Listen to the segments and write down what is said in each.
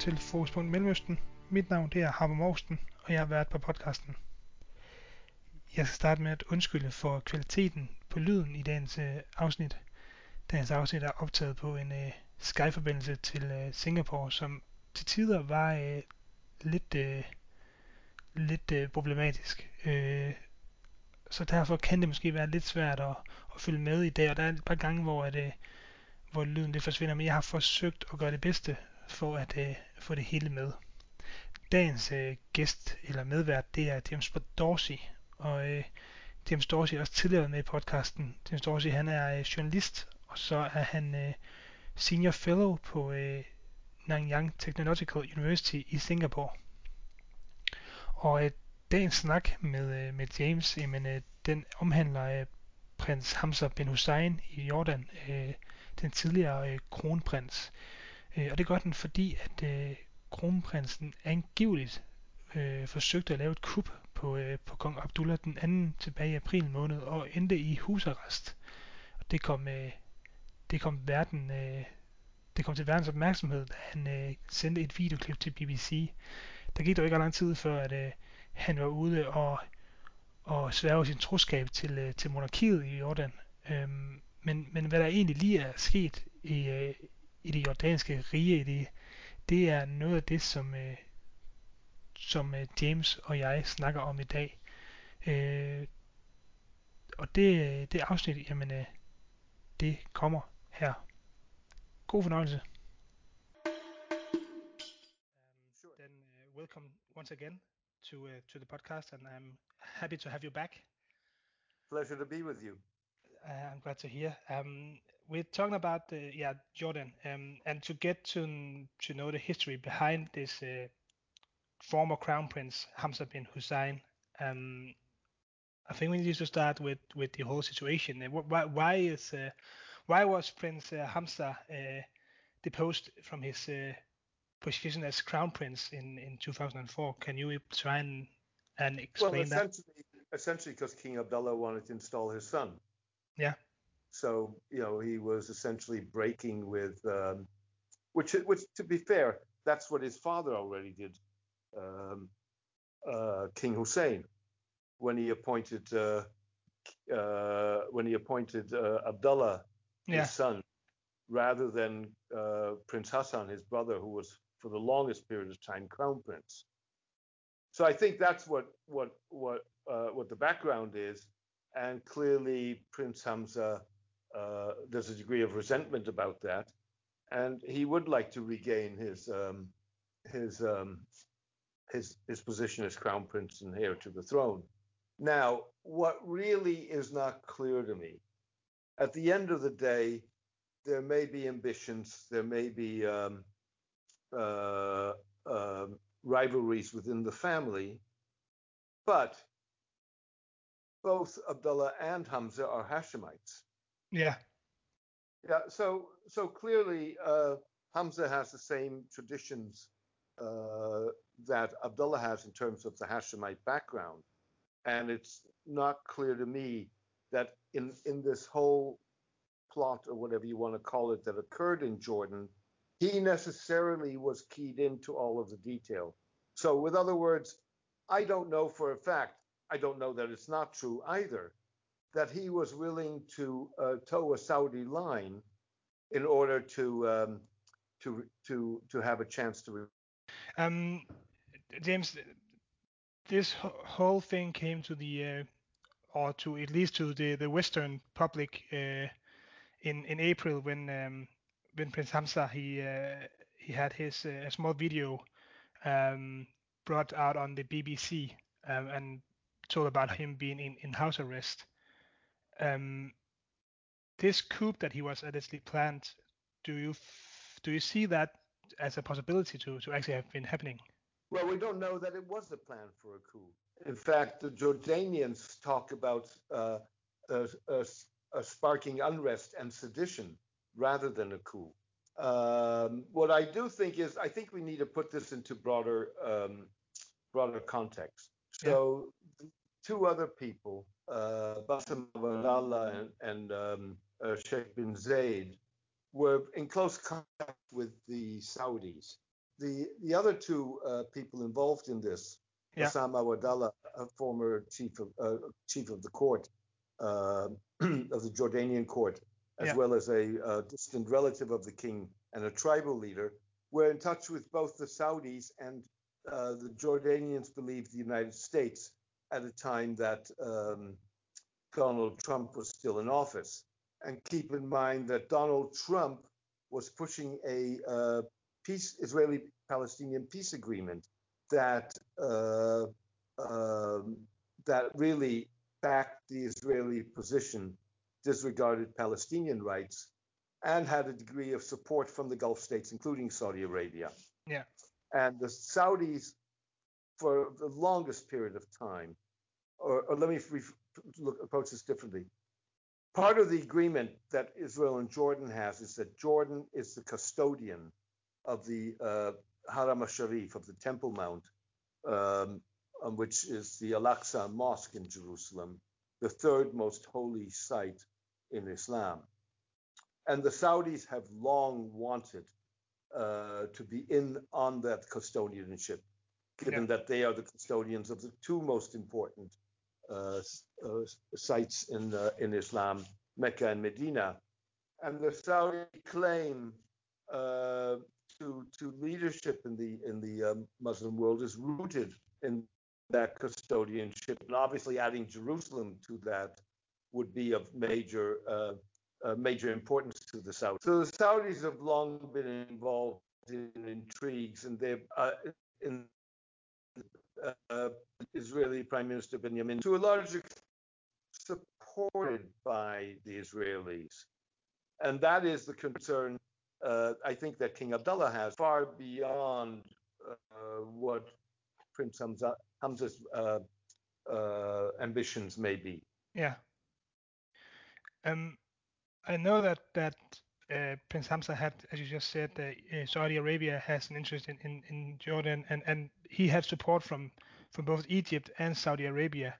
Velkommen til Fokuspunkt Mellemøsten. Mit navn det er Harper Morsten, og jeg har været på podcasten. Jeg skal starte med at undskylde for kvaliteten på lyden i dagens øh, afsnit. Dagens afsnit er optaget på en øh, Skype-forbindelse til øh, Singapore, som til tider var øh, lidt, øh, lidt øh, problematisk. Øh, så derfor kan det måske være lidt svært at, at følge med i dag, og der er et par gange, hvor, at, øh, hvor lyden det forsvinder, men jeg har forsøgt at gøre det bedste for at øh, få det hele med. Dagens øh, gæst eller medvært, det er James Dorsey, og øh, James Dorsey er også tidligere med i podcasten. James Dorsey, han er øh, journalist, og så er han øh, senior fellow på øh, Nanyang Technological University i Singapore. Og øh, dagens snak med, øh, med James, jamen, øh, den omhandler øh, prins Hamza bin Hussein i Jordan, øh, den tidligere øh, kronprins. Øh, Øh, og det gør den, fordi at øh, kronprinsen angiveligt øh, forsøgte at lave et kup på, øh, på kong Abdullah den anden tilbage i april måned og endte i husarrest. Og det kom, øh, det kom verden, øh, det kom til verdens opmærksomhed, da han øh, sendte et videoklip til BBC. Der gik dog ikke lang tid før, at øh, han var ude og, og sværge sin troskab til, øh, til monarkiet i Jordan. Øhm, men, men hvad der egentlig lige er sket i, øh, i det jordanske rige, i det, det er noget af det, som, øh, som øh, James og jeg snakker om i dag. Øh, og det, det afsnit, jamen, øh, det kommer her. God fornøjelse. Um, sure. Then uh, welcome once again to uh, to the podcast, and I'm happy to have you back. Pleasure to be with you. Uh, I'm glad to hear. Um, we're talking about uh, yeah Jordan, um, and to get to to know the history behind this uh, former crown prince Hamza bin Hussein. Um, I think we need to start with with the whole situation. Why, why is uh, why was Prince uh, Hamza uh, deposed from his uh, position as crown prince in in 2004? Can you try and and explain well, essentially, that? Essentially, because King Abdullah wanted to install his son. Yeah. So you know he was essentially breaking with, um, which which to be fair, that's what his father already did, um, uh, King Hussein, when he appointed uh, uh, when he appointed uh, Abdullah, yeah. his son, rather than uh, Prince Hassan, his brother, who was for the longest period of time crown prince. So I think that's what what what uh, what the background is and clearly Prince Hamza, uh, there's a degree of resentment about that, and he would like to regain his um, his, um, his his position as crown prince and heir to the throne. Now, what really is not clear to me, at the end of the day, there may be ambitions, there may be um, uh, uh, rivalries within the family, but both Abdullah and Hamza are Hashemites. Yeah. Yeah. So so clearly uh, Hamza has the same traditions uh, that Abdullah has in terms of the Hashemite background, and it's not clear to me that in in this whole plot or whatever you want to call it that occurred in Jordan, he necessarily was keyed into all of the detail. So, with other words, I don't know for a fact I don't know that it's not true either, that he was willing to uh, toe a Saudi line in order to um, to to to have a chance to. Um, James, this whole thing came to the uh, or to at least to the the Western public uh, in in April when um, when Prince Hamza he uh, he had his uh, a small video um, brought out on the BBC um, and told about him being in, in house arrest. Um, this coup that he was allegedly planned, do you do you see that as a possibility to, to actually have been happening? Well, we don't know that it was a plan for a coup. In fact, the Jordanians talk about uh, a, a, a sparking unrest and sedition rather than a coup. Um, what I do think is, I think we need to put this into broader um, broader context. So yeah two other people, uh, Bassem and, and um, uh, Sheikh bin Zayed, were in close contact with the Saudis. the the other two uh, people involved in this, yeah. Bassem Awadallah, a former chief of uh, chief of the court uh, of the Jordanian court, as yeah. well as a distant relative of the king and a tribal leader, were in touch with both the Saudis and uh, the Jordanians believed the United States at a time that um, Donald Trump was still in office. And keep in mind that Donald Trump was pushing a uh, peace Israeli-Palestinian peace agreement that uh, um, that really backed the Israeli position, disregarded Palestinian rights, and had a degree of support from the Gulf states, including Saudi Arabia. Yeah. And the Saudis, for the longest period of time, or, or let me look, approach this differently. Part of the agreement that Israel and Jordan has is that Jordan is the custodian of the uh, Haram al-Sharif, of the Temple Mount, um, which is the Al-Aqsa Mosque in Jerusalem, the third most holy site in Islam. And the Saudis have long wanted uh, to be in on that custodianship, given yeah. that they are the custodians of the two most important uh, uh, sites in uh, in Islam, Mecca and Medina, and the Saudi claim uh, to to leadership in the in the um, Muslim world is rooted in that custodianship, and obviously adding Jerusalem to that would be of major uh, uh, major importance to the Saudis. So the Saudis have long been involved in intrigues, and they've uh, in uh, Israeli Prime Minister Benjamin to a large extent supported by the Israelis, and that is the concern. Uh, I think that King Abdullah has far beyond uh, what Prince Hamza, Hamza's uh, ambitions may be. Yeah. Um, I know that that uh, Prince Hamza had, as you just said, uh, Saudi Arabia has an interest in, in, in Jordan, and, and he had support from from both Egypt and Saudi Arabia.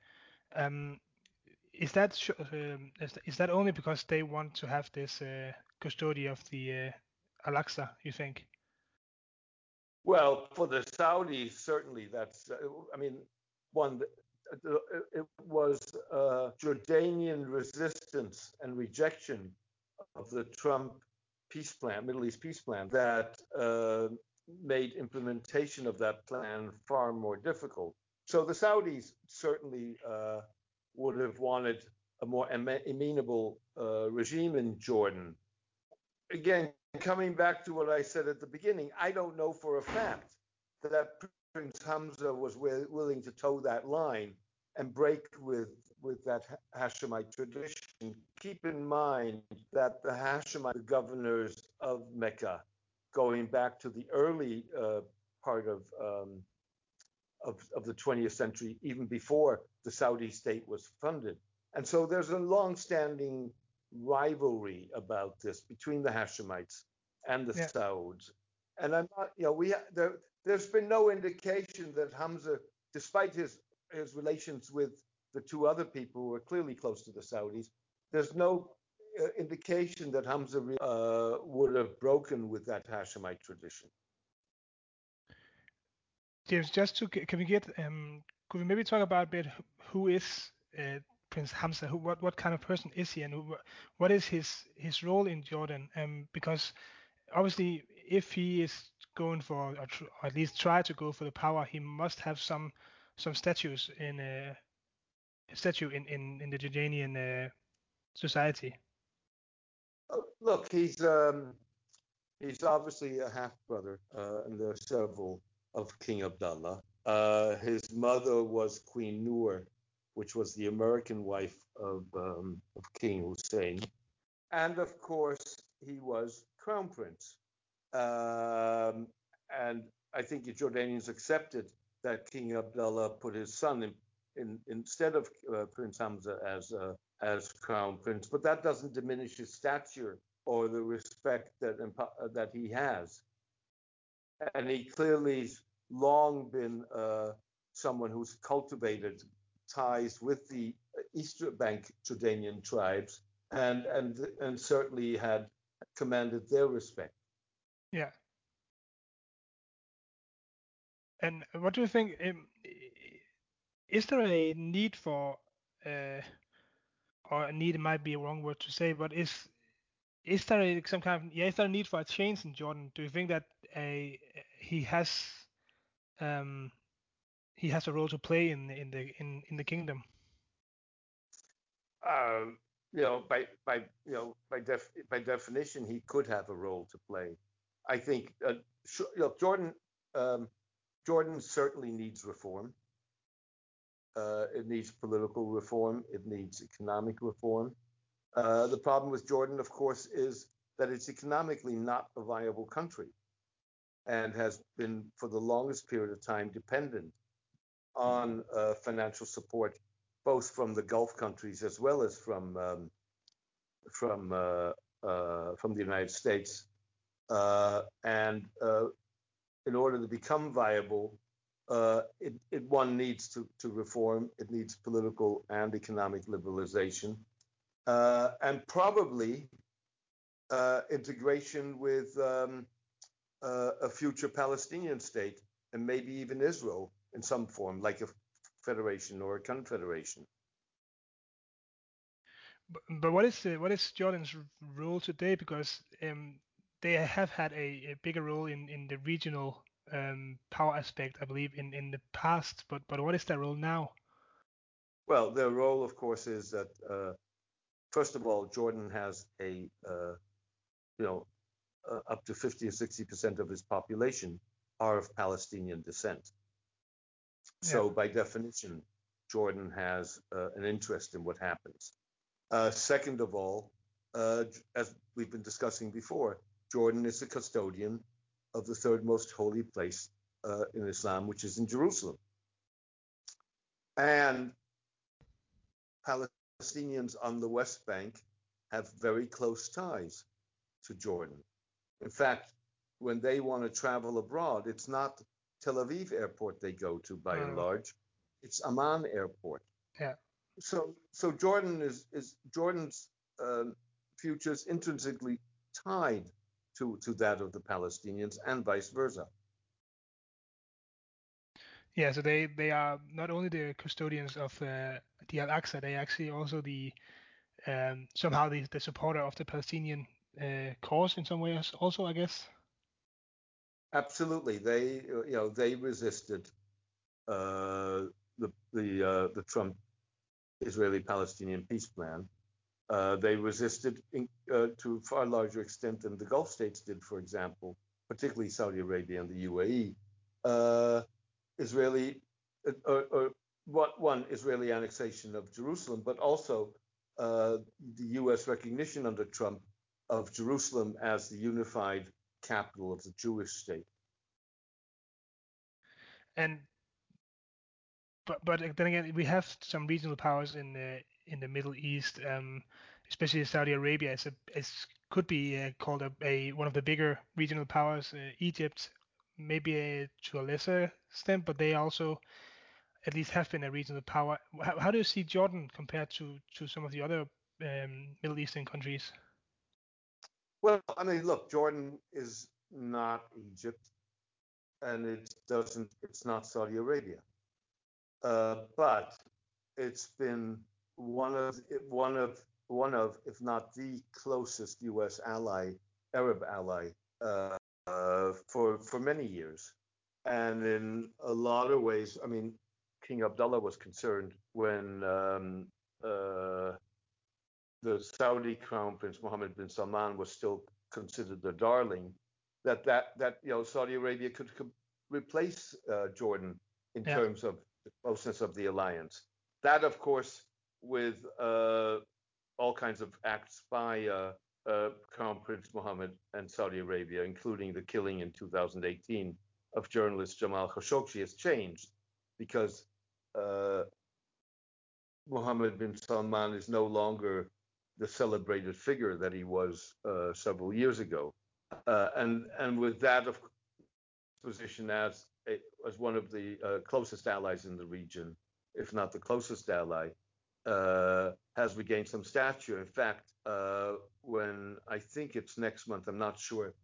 Um, is that um, is, that only because they want to have this uh, custody of the uh, Al-Aqsa? You think? Well, for the Saudis, certainly that's. Uh, I mean, one it was Jordanian resistance and rejection of the Trump peace plan, Middle East peace plan, that uh, made implementation of that plan far more difficult. So the Saudis certainly uh, would have wanted a more amenable uh, regime in Jordan. Again, coming back to what I said at the beginning, I don't know for a fact that Prince Hamza was willing to toe that line and break with with that Hashemite tradition. Keep in mind that the Hashemite governors of Mecca, going back to the early uh, part of, um, of, of the 20th century, even before the Saudi state was funded, and so there's a long-standing rivalry about this between the Hashemites and the yeah. Sauds. And I'm not, you know, we there, there's been no indication that Hamza, despite his his relations with the two other people who are clearly close to the Saudis, there's no indication that Hamza uh, would have broken with that Hashemite tradition. James, just to can we get um, could we maybe talk about a bit who is uh, Prince Hamza? Who, what what kind of person is he, and who, what is his his role in Jordan? Um, because obviously, if he is going for, or, tr- or, at least try to go for the power, he must have some some statues in uh, a statue in in, in the Jordanian uh, society. Look, he's um, he's obviously a half brother, uh, and there are several of King Abdullah. Uh, his mother was Queen Noor, which was the American wife of, um, of King Hussein, and of course he was crown prince. Um, and I think the Jordanians accepted that King Abdullah put his son in, in instead of uh, Prince Hamza as as crown prince, but that doesn't diminish his stature or the respect that that he has. And he clearly's long been uh, someone who's cultivated ties with the East Bank Jordanian tribes, and and and certainly had commanded their respect. Yeah. And what do you think? Um, is there a need for, uh, or a need might be a wrong word to say, but is is there a, some kind of yeah, is there a need for a change in Jordan? Do you think that a he has um, he has a role to play in in the in, in the kingdom? Um, you know, by by you know by def, by definition, he could have a role to play. I think uh, Jordan um, Jordan certainly needs reform. Uh, it needs political reform. It needs economic reform. Uh, the problem with Jordan, of course, is that it's economically not a viable country and has been for the longest period of time dependent on uh, financial support, both from the Gulf countries as well as from um, from uh, uh, from the United States. Uh, and in order to become viable, uh, it, it, one needs to, to reform. It needs political and economic liberalization, and probably integration with um, uh, a future Palestinian state and maybe even Israel in some form, like a federation or a confederation. But, but what is uh, what is Jordan's role today? Because um, they have had a, a, bigger role in, in the regional um, power aspect, I believe, in, in the past. But but what is their role now? Well, their role, of course, is that uh, first of all, Jordan has a uh, you know uh, up to 50 or 60 percent of its population are of Palestinian descent. So, yeah. by definition, Jordan has uh, an interest in what happens. Uh, second of all, uh, as we've been discussing before, Jordan is the custodian of the third most holy place uh, in Islam, which is in Jerusalem. And Palestinians on the West Bank have very close ties to Jordan. In fact, when they want to travel abroad, it's not Tel Aviv airport they go to by and large, it's Amman airport. Yeah. So so Jordan is is Jordan's uh, future is intrinsically tied to to that of the Palestinians and vice versa. Yeah, so they they are not only the custodians of uh, the Al Aqsa, they actually also the um, somehow the, the supporter of the Palestinian uh, cause in some ways also, I guess. Absolutely, they you know they resisted uh, the the uh, the Trump Israeli-Palestinian peace plan. Uh, they resisted in, uh, to a far larger extent than the Gulf states did, for example, particularly Saudi Arabia and the UAE. Uh, Israeli, or, what one Israeli annexation of Jerusalem, but also the U.S. recognition under Trump of Jerusalem as the unified capital of the Jewish state. And but but then again, we have some regional powers in the in the Middle East, um, especially Saudi Arabia. It's a could be uh, called a, a, one of the bigger regional powers. Uh, Egypt, maybe a, to a lesser extent, but they also at least have been a regional power. How, how do you see Jordan compared to to some of the other um, Middle Eastern countries? Well, I mean, look, Jordan is not Egypt, and it doesn't. It's not Saudi Arabia, uh, but it's been one of one of one of, if not the closest U.S. ally, Arab ally, uh, uh, for for many years, and in a lot of ways, I mean, King Abdullah was concerned when um, uh, the Saudi crown prince Mohammed bin Salman was still considered the darling, that that that you know Saudi Arabia could, could replace uh, Jordan in yeah. terms of the closeness of the alliance. That, of course, with uh, all kinds of acts by uh, uh Crown Prince Mohammed and Saudi Arabia, including the killing in 2018 of journalist Jamal Khashoggi, has changed because uh, Mohammed bin Salman is no longer the celebrated figure that he was uh, several years ago. Uh, and and with that of position as as one of the closest allies in the region, if not the closest ally, uh, has regained some stature. In fact, uh, when I think it's next month, I'm not sure,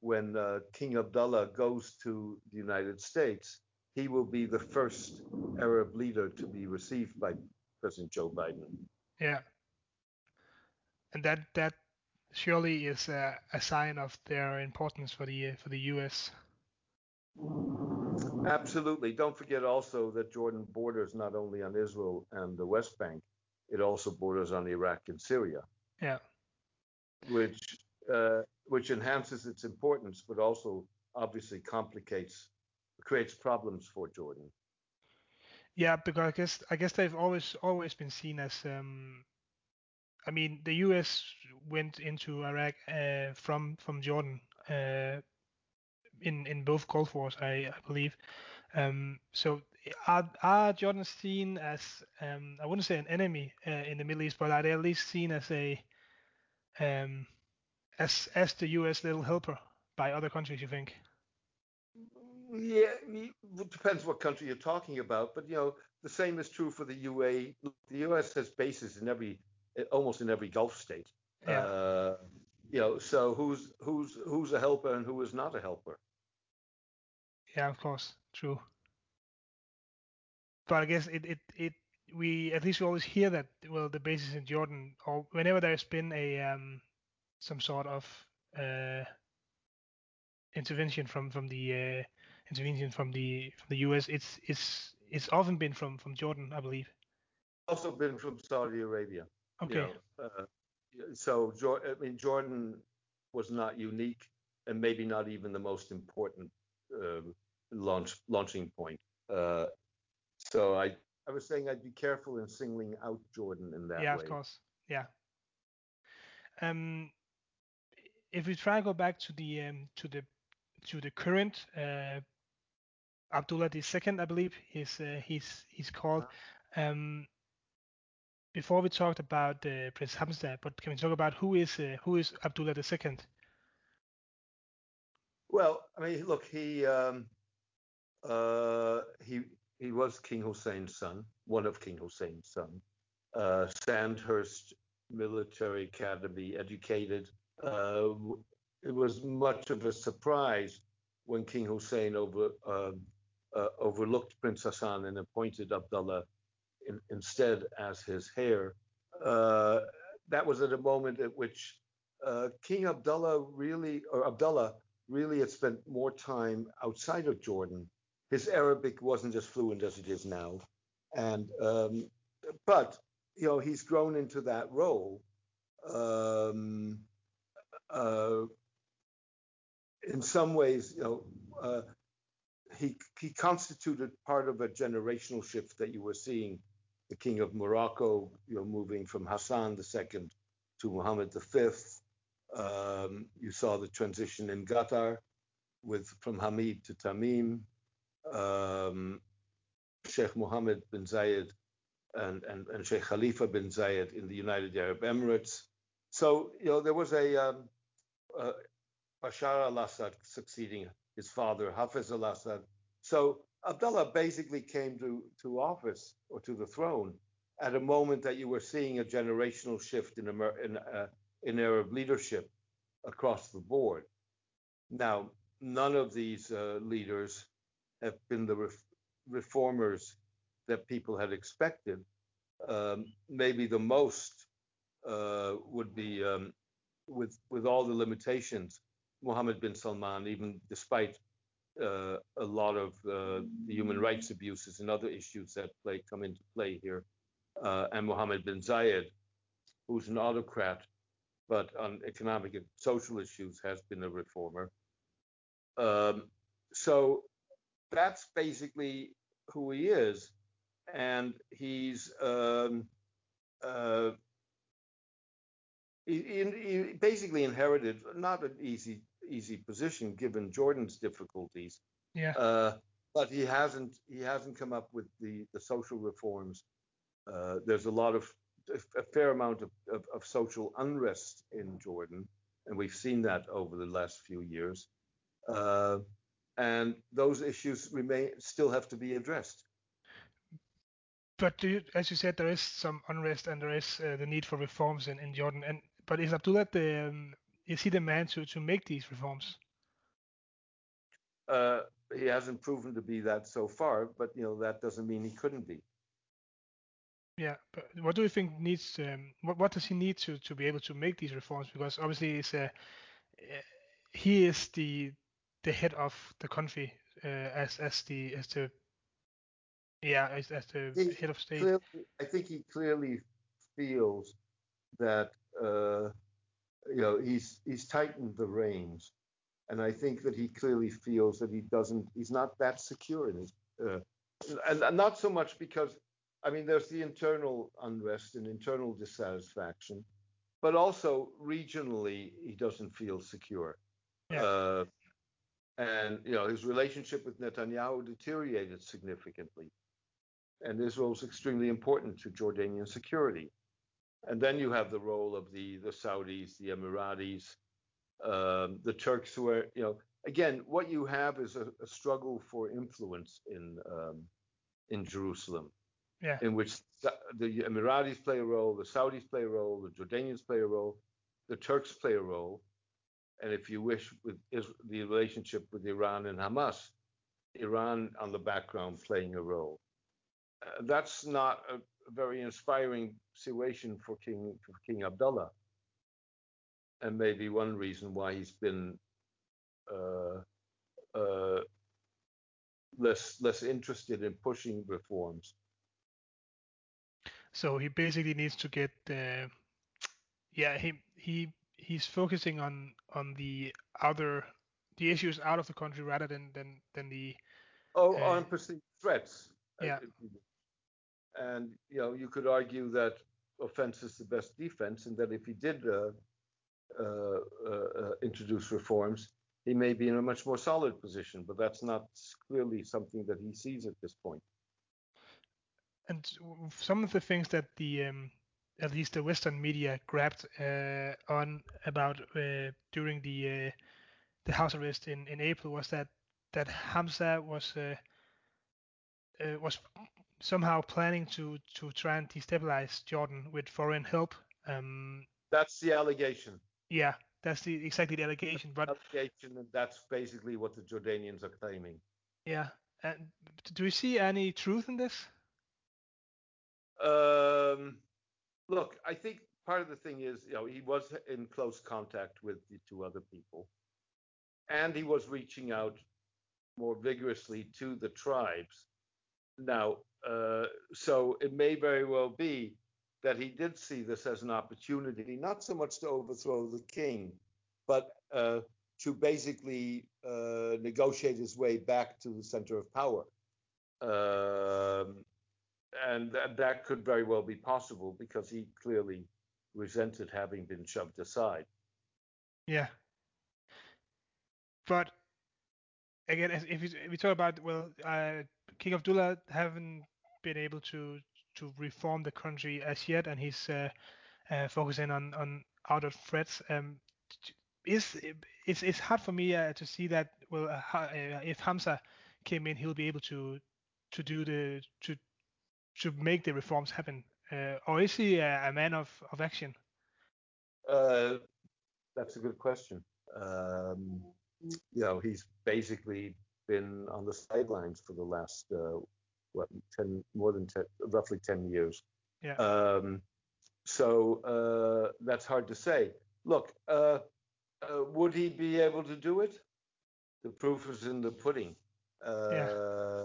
when uh, King Abdullah goes to the United States, he will be the first Arab leader to be received by President Joe Biden. Yeah, and that that surely is a, a sign of their importance for the for the U.S. Absolutely. Don't forget also that Jordan borders not only on Israel and the West Bank, it also borders on Iraq and Syria. Yeah. Which uh, which enhances its importance, but also obviously complicates, creates problems for Jordan. Yeah, because I guess I guess they've always always been seen as. Um, I mean, the U.S. went into Iraq uh, from from Jordan uh, in in both Gulf Wars, I, I believe. Um, so are are Jordan seen as um, I wouldn't say an enemy uh, in the Middle East, but are they at least seen as a um, as as the U.S. little helper by other countries? You think? Yeah, it depends what country you're talking about, but you know the same is true for the UA. The U.S. has bases in every, almost in every Gulf state. Yeah. Uh, you know, so who's who's who's a helper and who is not a helper? Yeah, of course, true. But I guess it it it we at least we always hear that well the bases in Jordan or whenever there's been a um some sort of uh intervention from from the uh, intervention from the from the US. It's it's it's often been from from Jordan, I believe. Also been from Saudi Arabia. Okay. You know, uh, so I mean Jordan was not unique and maybe not even the most important uh, launch launching point. Uh, so I I was saying I'd be careful in singling out Jordan in that yeah, way. of course. Yeah. Um, if we try to go back to the um, to the to the current uh, Abdullah II, I believe he's uh, he's he's called. Um, before we talked about uh, Prince Hamza, but can we talk about who is uh, who is Abdullah II? Well, I mean, look, he um, uh, he he was King Hussein's son, one of King Hussein's son. Uh, Sandhurst Military Academy educated. Uh, it was much of a surprise when King Hussein over, uh, uh, overlooked Prince Hassan and appointed Abdullah in, instead as his heir. Uh, that was at a moment at which uh, King Abdullah really, or Abdullah really had spent more time outside of Jordan. His Arabic wasn't as fluent as it is now, and um, but you know he's grown into that role. Um, uh, in some ways, you know, uh, he he constituted part of a generational shift that you were seeing. The king of Morocco, you know, moving from Hassan II to Muhammad V. Um, you saw the transition in Qatar with from Hamid to Tamim. Um, Sheikh Mohammed bin Zayed and, and, and Sheikh Khalifa bin Zayed in the United Arab Emirates. So, you know, there was a, um, uh, Bashar al-Assad succeeding his father, Hafiz al-Assad. So Abdullah basically came to, to office or to the throne at a moment that you were seeing a generational shift in, Amer- in, uh, in Arab leadership across the board. Now, none of these uh, leaders have been the ref- reformers that people had expected. Um, maybe the most uh, would be, um, with with all the limitations, Mohammed bin Salman, even despite uh, a lot of uh, the human rights abuses and other issues that play come into play here, uh, and Mohammed bin Zayed, who's an autocrat, but on economic and social issues has been a reformer. Um, so that's basically who he is, and he's um, uh, he, he, basically inherited not an easy easy position given Jordan's difficulties. Yeah. Uh, but he hasn't he hasn't come up with the the social reforms. Uh, there's a lot of a fair amount of, of, of, social unrest in Jordan, and we've seen that over the last few years. Uh, and those issues remain still have to be addressed. But you, as you said, there is some unrest and there is uh, the need for reforms in, in Jordan. And but is Abdullah the um, is he the man to to make these reforms? Uh, he hasn't proven to be that so far, but you know that doesn't mean he couldn't be. Yeah, but what do you think needs? Um, what what does he need to to be able to make these reforms? Because obviously, it's uh, he is the the head of the country uh, as as the as the yeah as, as the he head of state. Clearly, I think he clearly feels that uh, you know he's he's tightened the reins and I think that he clearly feels that he doesn't, he's not that secure in his, uh, and, and, not so much because, I mean, there's the internal unrest and internal dissatisfaction, but also regionally he doesn't feel secure. Yeah. Uh, and you know his relationship with Netanyahu deteriorated significantly, and Israel is extremely important to Jordanian security. And then you have the role of the the Saudis, the Emiratis, um, the Turks who are, you know, again, what you have is a, a struggle for influence in um, in Jerusalem, yeah. in which the Emiratis play a role, the Saudis play a role, the Jordanians play a role, the Turks play a role, and if you wish, with the relationship with Iran and Hamas, Iran on the background playing a role. Uh, that's not a, a, very inspiring situation for King for King Abdullah and maybe one reason why he's been uh, uh, less less interested in pushing reforms. So he basically needs to get the yeah he he he's focusing on on the other the issues out of the country rather than than than the oh uh, on perceived threats. Yeah. And you know you could argue that offense is the best defense, and that if he did uh, uh, uh, introduce reforms, he may be in a much more solid position. But that's not clearly something that he sees at this point. And some of the things that the um, at least the Western media grabbed uh, on about uh, during the uh, the house arrest in, in April was that that Hamza was uh, was somehow planning to to try and destabilize Jordan with foreign help. Um, That's the allegation. Yeah, that's the exactly the allegation. But allegation, and that's basically what the Jordanians are claiming. Yeah, and do you see any truth in this? Um, look, I think part of the thing is, you know, he was in close contact with the two other people, and he was reaching out more vigorously to the tribes. Now, uh, so it may very well be that he did see this as an opportunity, not so much to overthrow the king, but uh, to basically uh, negotiate his way back to the center of power. Um, and that, that could very well be possible because he clearly resented having been shoved aside. Yeah. But again, if we talk about, well, uh, King Abdullah haven't been able to to reform the country as yet, and he's uh, uh, focusing on on outer threats. Um, is it's it's hard for me uh, to see that well uh, uh, if Hamza came in, he'll be able to to do the to to make the reforms happen, uh, or is he a, a, man of of action? that's a good question. Um, you know, he's basically been on the sidelines for the last what ten more than ten, roughly ten years. Yeah. Um, so uh, that's hard to say. Look, uh, uh, would he be able to do it? The proof is in the pudding. Uh, yeah.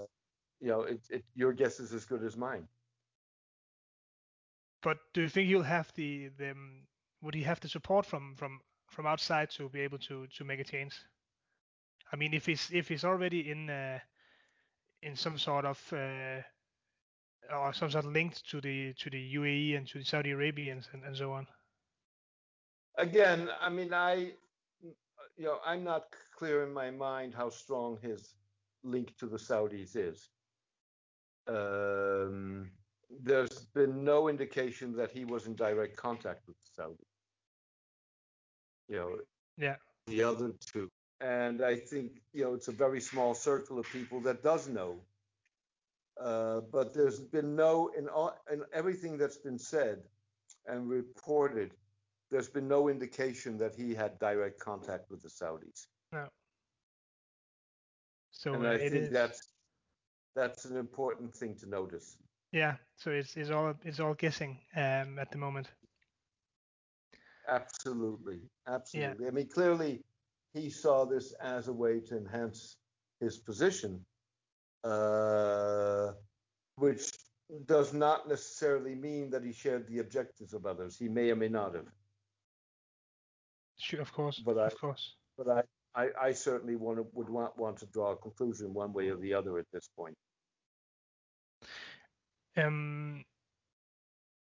You know, it, it, your guess is as good as mine. But do you think he'll have the, the would he have the support from from from outside to be able to to make a change? I mean, if he's if he's already in uh, in some sort of uh, or some sort of linked to the to the UAE and to the Saudi Arabians and, and so on? Again, I mean, I you know, I'm not clear in my mind how strong his link to the Saudis is. Um, there's been no indication that he was in direct contact with the Saudis. You know, yeah. The other two and I think you know it's a very small circle of people that does know. Uh, but there's been no in all in everything that's been said and reported. There's been no indication that he had direct contact with the Saudis. No. So and uh, I it think is- that's that's an important thing to notice. yeah. So it's it's all it's all guessing um, at the moment. Absolutely, absolutely. I mean, clearly, he saw this as a way to enhance his position, uh, which does not necessarily mean that he shared the objectives of others. He may or may not have. Sure, of course, But I- of course. But I, I, I certainly want to, would want, want to draw a conclusion one way or the other at this point. Um,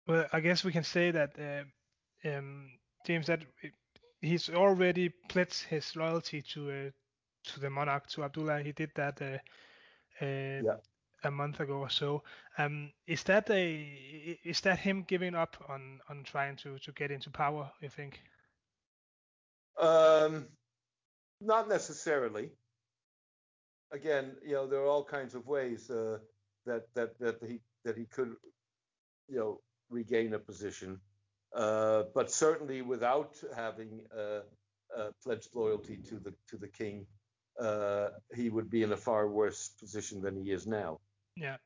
well, I guess we can say that uh, um, James that he's already pledged his loyalty to uh, to the monarch to Abdullah. He did that uh, uh, Yeah. a month ago or so. Um, is that a is that him giving up on on trying to to get into power? You think? Um, not necessarily. Again, you know, there are all kinds of ways uh, that that that he that he could, you know, regain a position, uh, but certainly without having uh, uh, pledged loyalty to the to the king, uh, he would be in a far worse position than he is now. Yeah.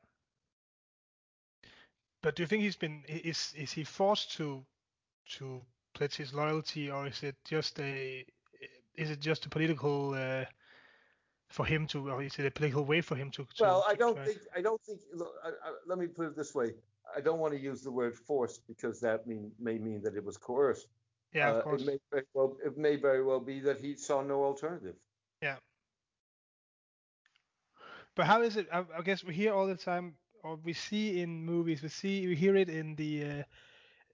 But do you think he's been is is he forced to to pledge his loyalty, or is it just a is it just a political uh, for him to, or is it a political way for him to? to Well, I don't try- think I don't think. Look, I, I, let me put it this way: I don't want to use the word forced because that mean may mean that it was coerced. Yeah, Uh, of course. It may, very well, it may very well be that he saw no alternative. Yeah. But how is it? I, I guess we hear all the time, or we see in movies, we see, we hear it in the uh,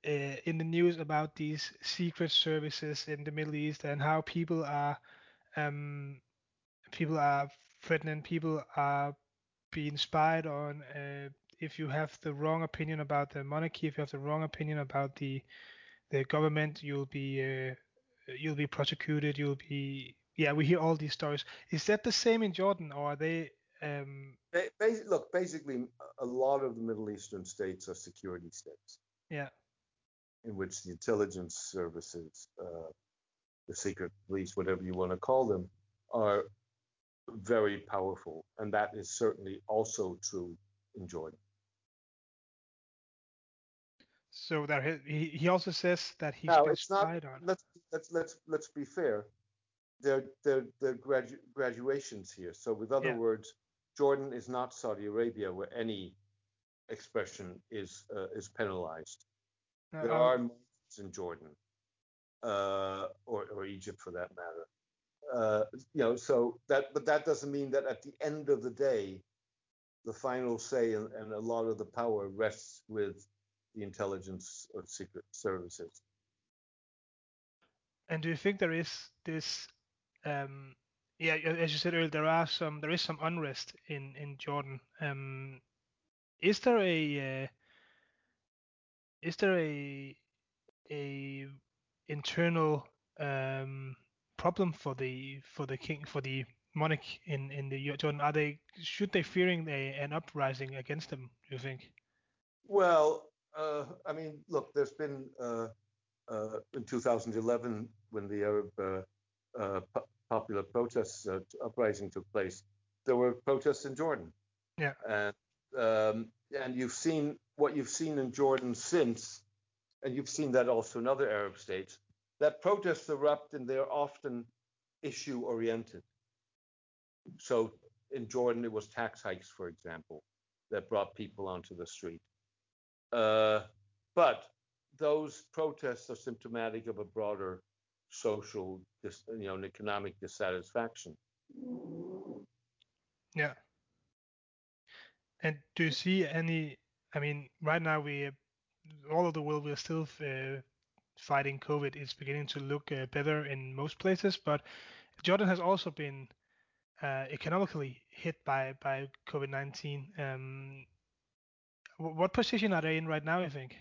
uh, in the news about these secret services in the Middle East and how people are um, people are threatening, people are being spied on. Uh, if you have the wrong opinion about the monarchy, if you have the wrong opinion about the the government, you'll be uh, you'll be prosecuted. You'll be yeah. We hear all these stories. Is that the same in Jordan, or are they? Um, look, basically, a lot of the Middle Eastern states are security states yeah, in which the intelligence services, uh, the secret police, whatever you want to call them, are very powerful, and that is certainly also true in Jordan. so that he, he also says that he's Now, it's not. on. Let's let's let's let's be fair. There there there are gradu- graduations here. So, with other Yeah. words, Jordan is not Saudi Arabia, where any expression is uh, is penalized. There are monarchs in Jordan, uh, or or Egypt for that matter. Uh, you know, so that but that doesn't mean that at the end of the day, the final say and, and a lot of the power rests with the intelligence or secret services. And do you think there is this? Um, yeah, as you said earlier, there are some there is some unrest in in Jordan. Um, is there a uh, is there a a internal um, problem for the for the king for the monarch in in the Jordan? Are they should they fearing a, an uprising against them? Do you think? Well, uh, I mean, look, there's been uh, uh, in 2011 when the Arab uh, uh, popular protests uh, uprising took place, there were protests in Jordan. Yeah. And um, and you've seen what you've seen in Jordan since, and you've seen that also in other Arab states. That protests erupt and they're often issue oriented. So in Jordan, it was tax hikes, for example, that brought people onto the street. Uh, but those protests are symptomatic of a broader social, you know, and economic dissatisfaction. Yeah. And do you see any? I mean, right now we, all of the world, we're still uh, fighting COVID. It's beginning to look uh, better in most places, but Jordan has also been uh, economically hit by by COVID-19. Um, what position are they in right now? I think.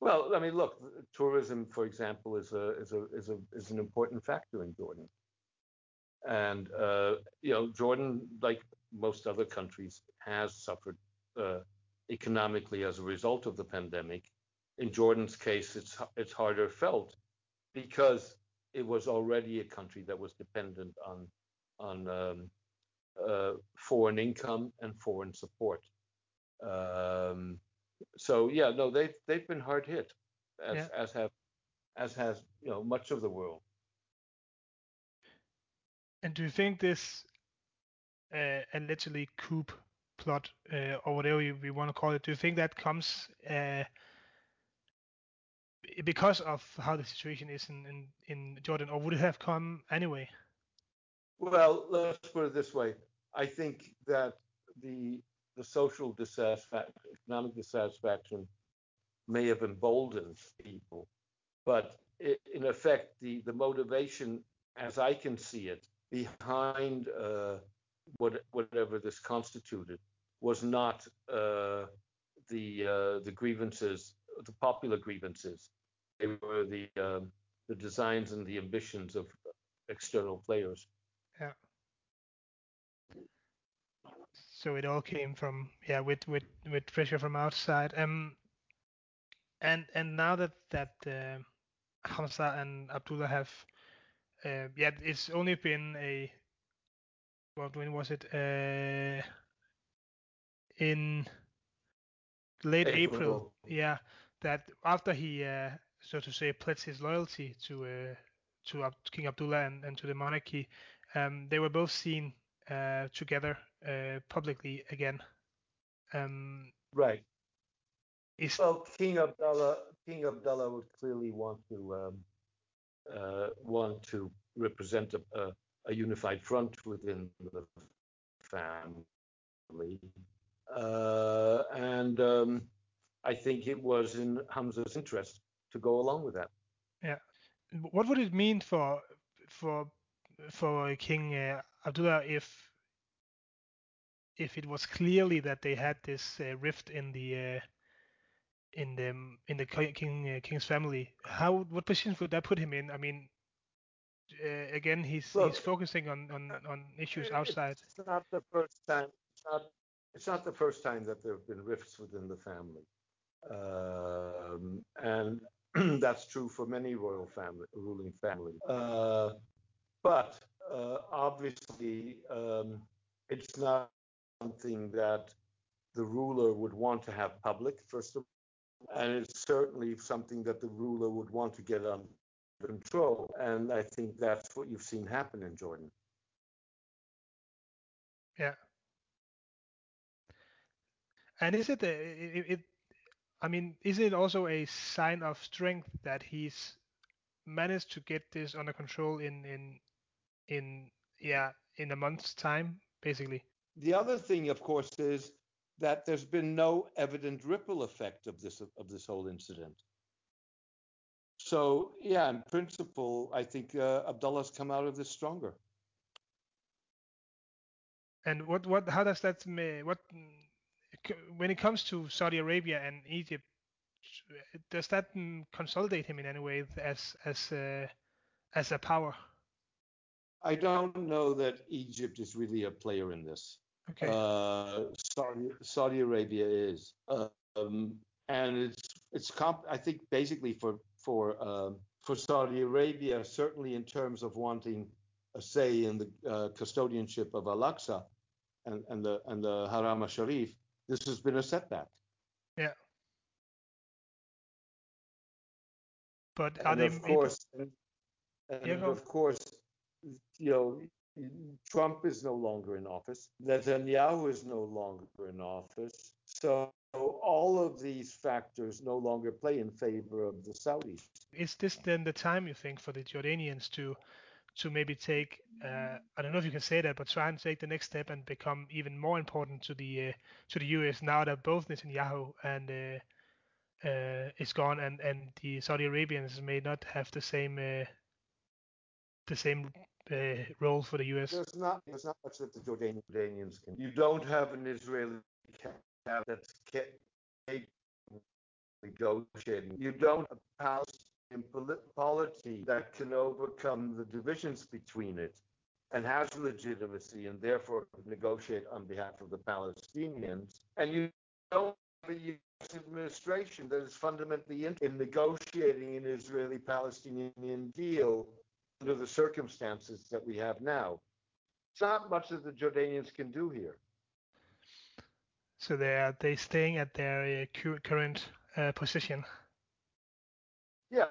Well, I mean, look, tourism, for example, is a is a is a is an important factor in Jordan. And uh, you know, Jordan, like most other countries, has suffered uh, economically as a result of the pandemic. In Jordan's case, it's it's harder felt because it was already a country that was dependent on on um, uh, foreign income and foreign support. Um, so yeah, no, they've they've been hard hit, as yeah. as have as has you know much of the world. And do you think this uh, allegedly coup plot uh, or whatever we, want to call it, do you think that comes uh, because of how the situation is in, in, in Jordan, or would it have come anyway? Well, let's put it this way. I think that the the social dissatisfaction, economic dissatisfaction, may have emboldened people, but it, in effect, the the motivation, as I can see it, behind uh, what, whatever this constituted, was not uh, the uh, the grievances, the popular grievances. They were the um, the designs and the ambitions of external players. Yeah. So it all came from yeah with with with pressure from outside. Um. And and now that that uh, Hamza and Abdullah have uh, yeah it's only been a what when was it uh in late April, April? Yeah that after he uh, so to say pledged his loyalty to uh, to King Abdullah and, and to the monarchy um, they were both seen uh, together uh, publicly again. Um, right. is, well King Abdullah King Abdullah would clearly want to um, uh, want to represent a, a, a unified front within the family uh, and um, I think it was in Hamza's interest to go along with that. Yeah. What would it mean for for for King uh, Abdullah if if it was clearly that they had this uh, rift in the uh, in the in the king uh, king's family? How what position would that put him in? I mean, uh, again, he's he's focusing on, on on issues outside. It's not the first time. It's not it's not the first time that there have been rifts within the family. Um, and that's true for many royal family, ruling families. Uh, but uh, obviously, um, it's not something that the ruler would want to have public, first of all, and it's certainly something that the ruler would want to get under control. And I think that's what you've seen happen in Jordan. Yeah, and is it, a, it, it, I mean, is it also a sign of strength that he's managed to get this under control in in in yeah in a month's time, basically? The other thing, of course, is that there's been no evident ripple effect of this of this whole incident. So yeah, in principle, I think uh, Abdullah's come out of this stronger. And what what how does that what when it comes to Saudi Arabia and Egypt, does that consolidate him in any way as as a, as a power? I don't know that Egypt is really a player in this. Okay. Uh, Saudi, Saudi Arabia is, um, and it's it's comp- I think basically for for um, for Saudi Arabia, certainly in terms of wanting a say in the uh, custodianship of Al-Aqsa and, and the and the Haram al-Sharif, this has been a setback. Yeah. But and of course, and, and yeah, of course, you know, Trump is no longer in office. Netanyahu is no longer in office. So all of these factors no longer play in favor of the Saudis. Is this then the time you think for the Jordanians to to maybe take uh, I don't know if you can say that, but try and take the next step and become even more important to the uh, to the US now that both Netanyahu and uh, uh, is gone and and the Saudi Arabians may not have the same uh, the same uh, role for the US. There's not there's not much that the Jordanians can. You don't have an Israeli cabinet that's negotiating. You don't have Palestine polity that can overcome the divisions between it and has legitimacy and therefore negotiate on behalf of the Palestinians. And you don't have a U.S. administration that is fundamentally in, in negotiating an Israeli Palestinian deal under the circumstances that we have now. It's not much that the Jordanians can do here. So they are they staying at their uh, current uh, position. Yeah,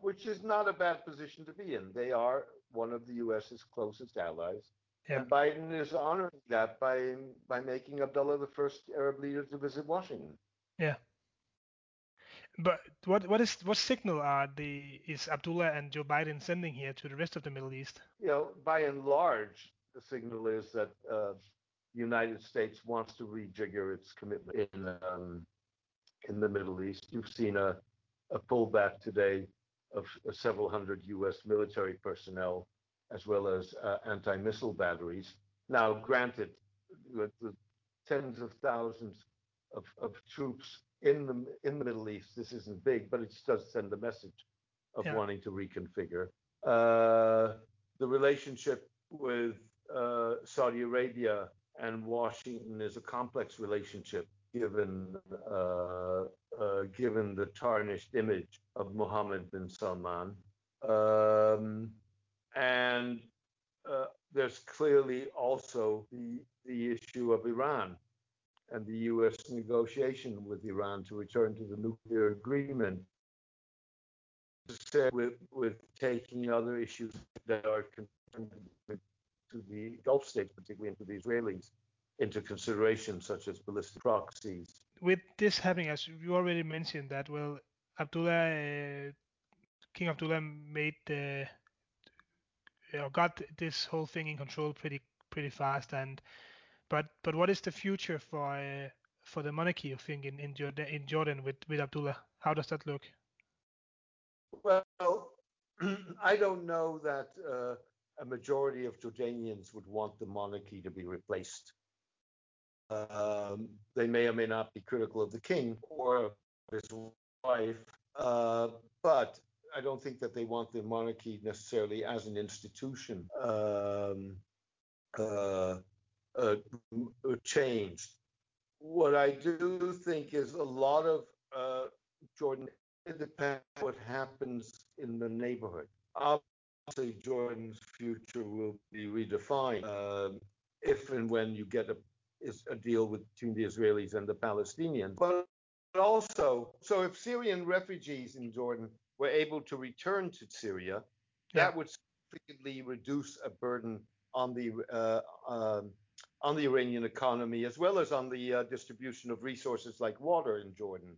which is not a bad position to be in. They are one of the U.S.'s closest allies. Yeah. And Biden is honoring that by by making Abdullah the first Arab leader to visit Washington. Yeah. But what what is what signal are the is Abdullah and Joe Biden sending here to the rest of the Middle East? You know, by and large, the signal is that uh, the United States wants to rejigger its commitment in um, in the Middle East. You've seen a a pullback today of several hundred U.S. military personnel, as well as uh, anti-missile batteries. Now, granted, with the tens of thousands of, of troops in the in the Middle East, this isn't big, but it does send a message of yeah. wanting to reconfigure. Uh, the relationship with uh, Saudi Arabia and Washington is a complex relationship given uh, uh, given the tarnished image of Mohammed bin Salman. Um, and uh, there's clearly also the, the issue of Iran and the U.S. negotiation with Iran to return to the nuclear agreement. With, with taking other issues that are concerned to the Gulf states, particularly into the Israelis, into consideration, such as ballistic proxies. With this happening, as you already mentioned, that well, Abdullah, uh, King Abdullah made the, uh, got this whole thing in control pretty pretty fast. And but but what is the future for uh, for the monarchy? You think in in Jordan, in Jordan with with Abdullah? How does that look? Well, I don't know that uh, a majority of Jordanians would want the monarchy to be replaced. Um, they may or may not be critical of the king or his wife, uh, but I don't think that they want the monarchy necessarily as an institution um, uh, uh, changed. What I do think is a lot of uh, Jordan depends what happens in the neighborhood. Obviously, Jordan's future will be redefined um, if and when you get a is a deal with, between the Israelis and the Palestinians. But also, so if Syrian refugees in Jordan were able to return to Syria, yeah. that would significantly reduce a burden on the uh, um, on the Iranian economy as well as on the uh, distribution of resources like water in Jordan.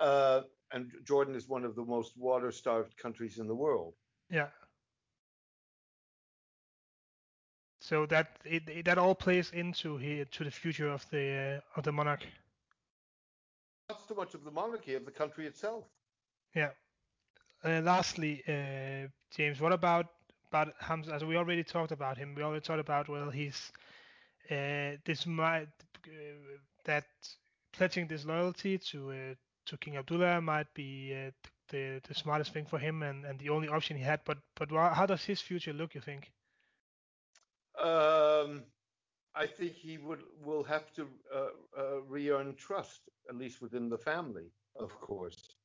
Uh, and Jordan is one of the most water-starved countries in the world. Yeah. So that it, it, that all plays into here to the future of the uh, of the monarch. Not so much of the monarchy of the country itself. Yeah. Uh, lastly, uh, James, what about about Hamza? As we already talked about him, we already talked about well, he's uh, this might uh, that pledging this loyalty to uh, to King Abdullah might be the the smartest thing for him and, and the only option he had. But but how does his future look? You think? Um, I think he would will have to uh, uh, re-earn trust, at least within the family, of course.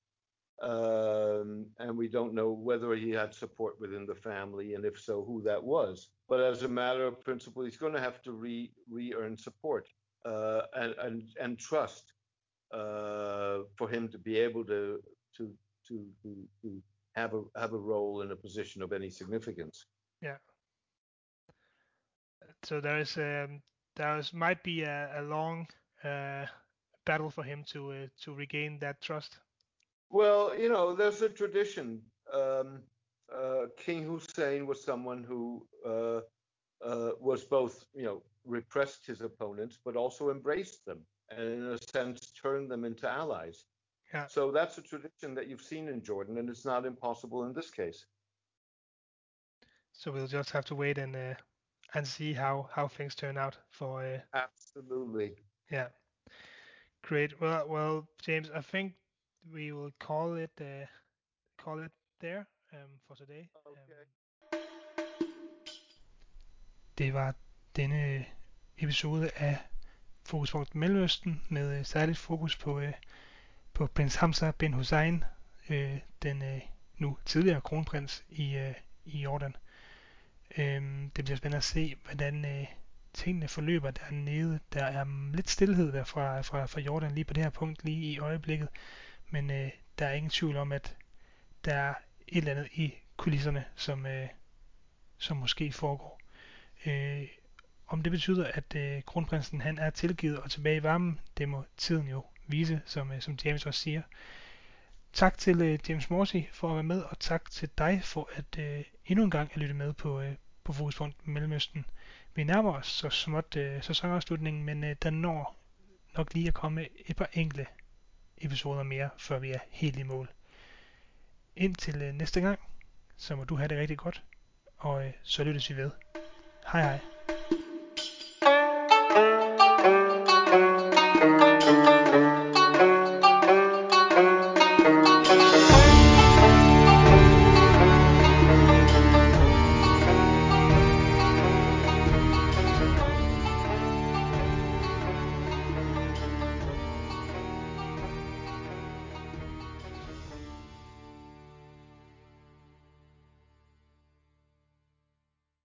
Um, and we don't know whether he had support within the family, and if so, who that was. But as a matter of principle, he's going to have to re re-earn support uh, and, and and trust uh, for him to be able to to to to, to have a have a role in a position of any significance. Yeah so there is um, there is, might be a, a long uh, battle for him to uh, to regain that trust. Well, you know, there's a tradition. Um, uh, King Hussein was someone who uh, uh, was both, you know, repressed his opponents, but also embraced them, and in a sense turned them into allies. Yeah. So that's a tradition that you've seen in Jordan, and it's not impossible in this case. So we'll just have to wait and uh, and see how how things turn out for. Uh, Absolutely. Yeah. Great. Well, well, James, I think we will call it uh, call it there um, for today. Okay. Um, det var denne episode af Fokuspunkt Mellemøsten med særligt fokus på øh, på prins Hamza bin Hussein, øh, den øh, nu tidligere kronprins i øh, i Jordan. Øhm, det bliver spændende at se, hvordan øh, tingene forløber dernede. Der er lidt stillhed der fra, fra, fra Jordan lige på det her punkt, lige i øjeblikket. Men øh, der er ingen tvivl om, at der er et eller andet i kulisserne, som, øh, som måske foregår. Øh, om det betyder, at øh, kronprinsen han er tilgivet og tilbage i varmen, det må tiden jo vise, som, øh, som James også siger. Tak til øh, James Morsey for at være med, og tak til dig for at øh, endnu en gang at lytte med på, øh, på Fokuspunkt Mellemøsten. Vi nærmer os så småt øh, sæsonafslutningen, men øh, der når nok lige at komme et par enkle episoder mere, før vi er helt i mål. Indtil øh, næste gang, så må du have det rigtig godt, og øh, så lyttes vi ved. Hej hej.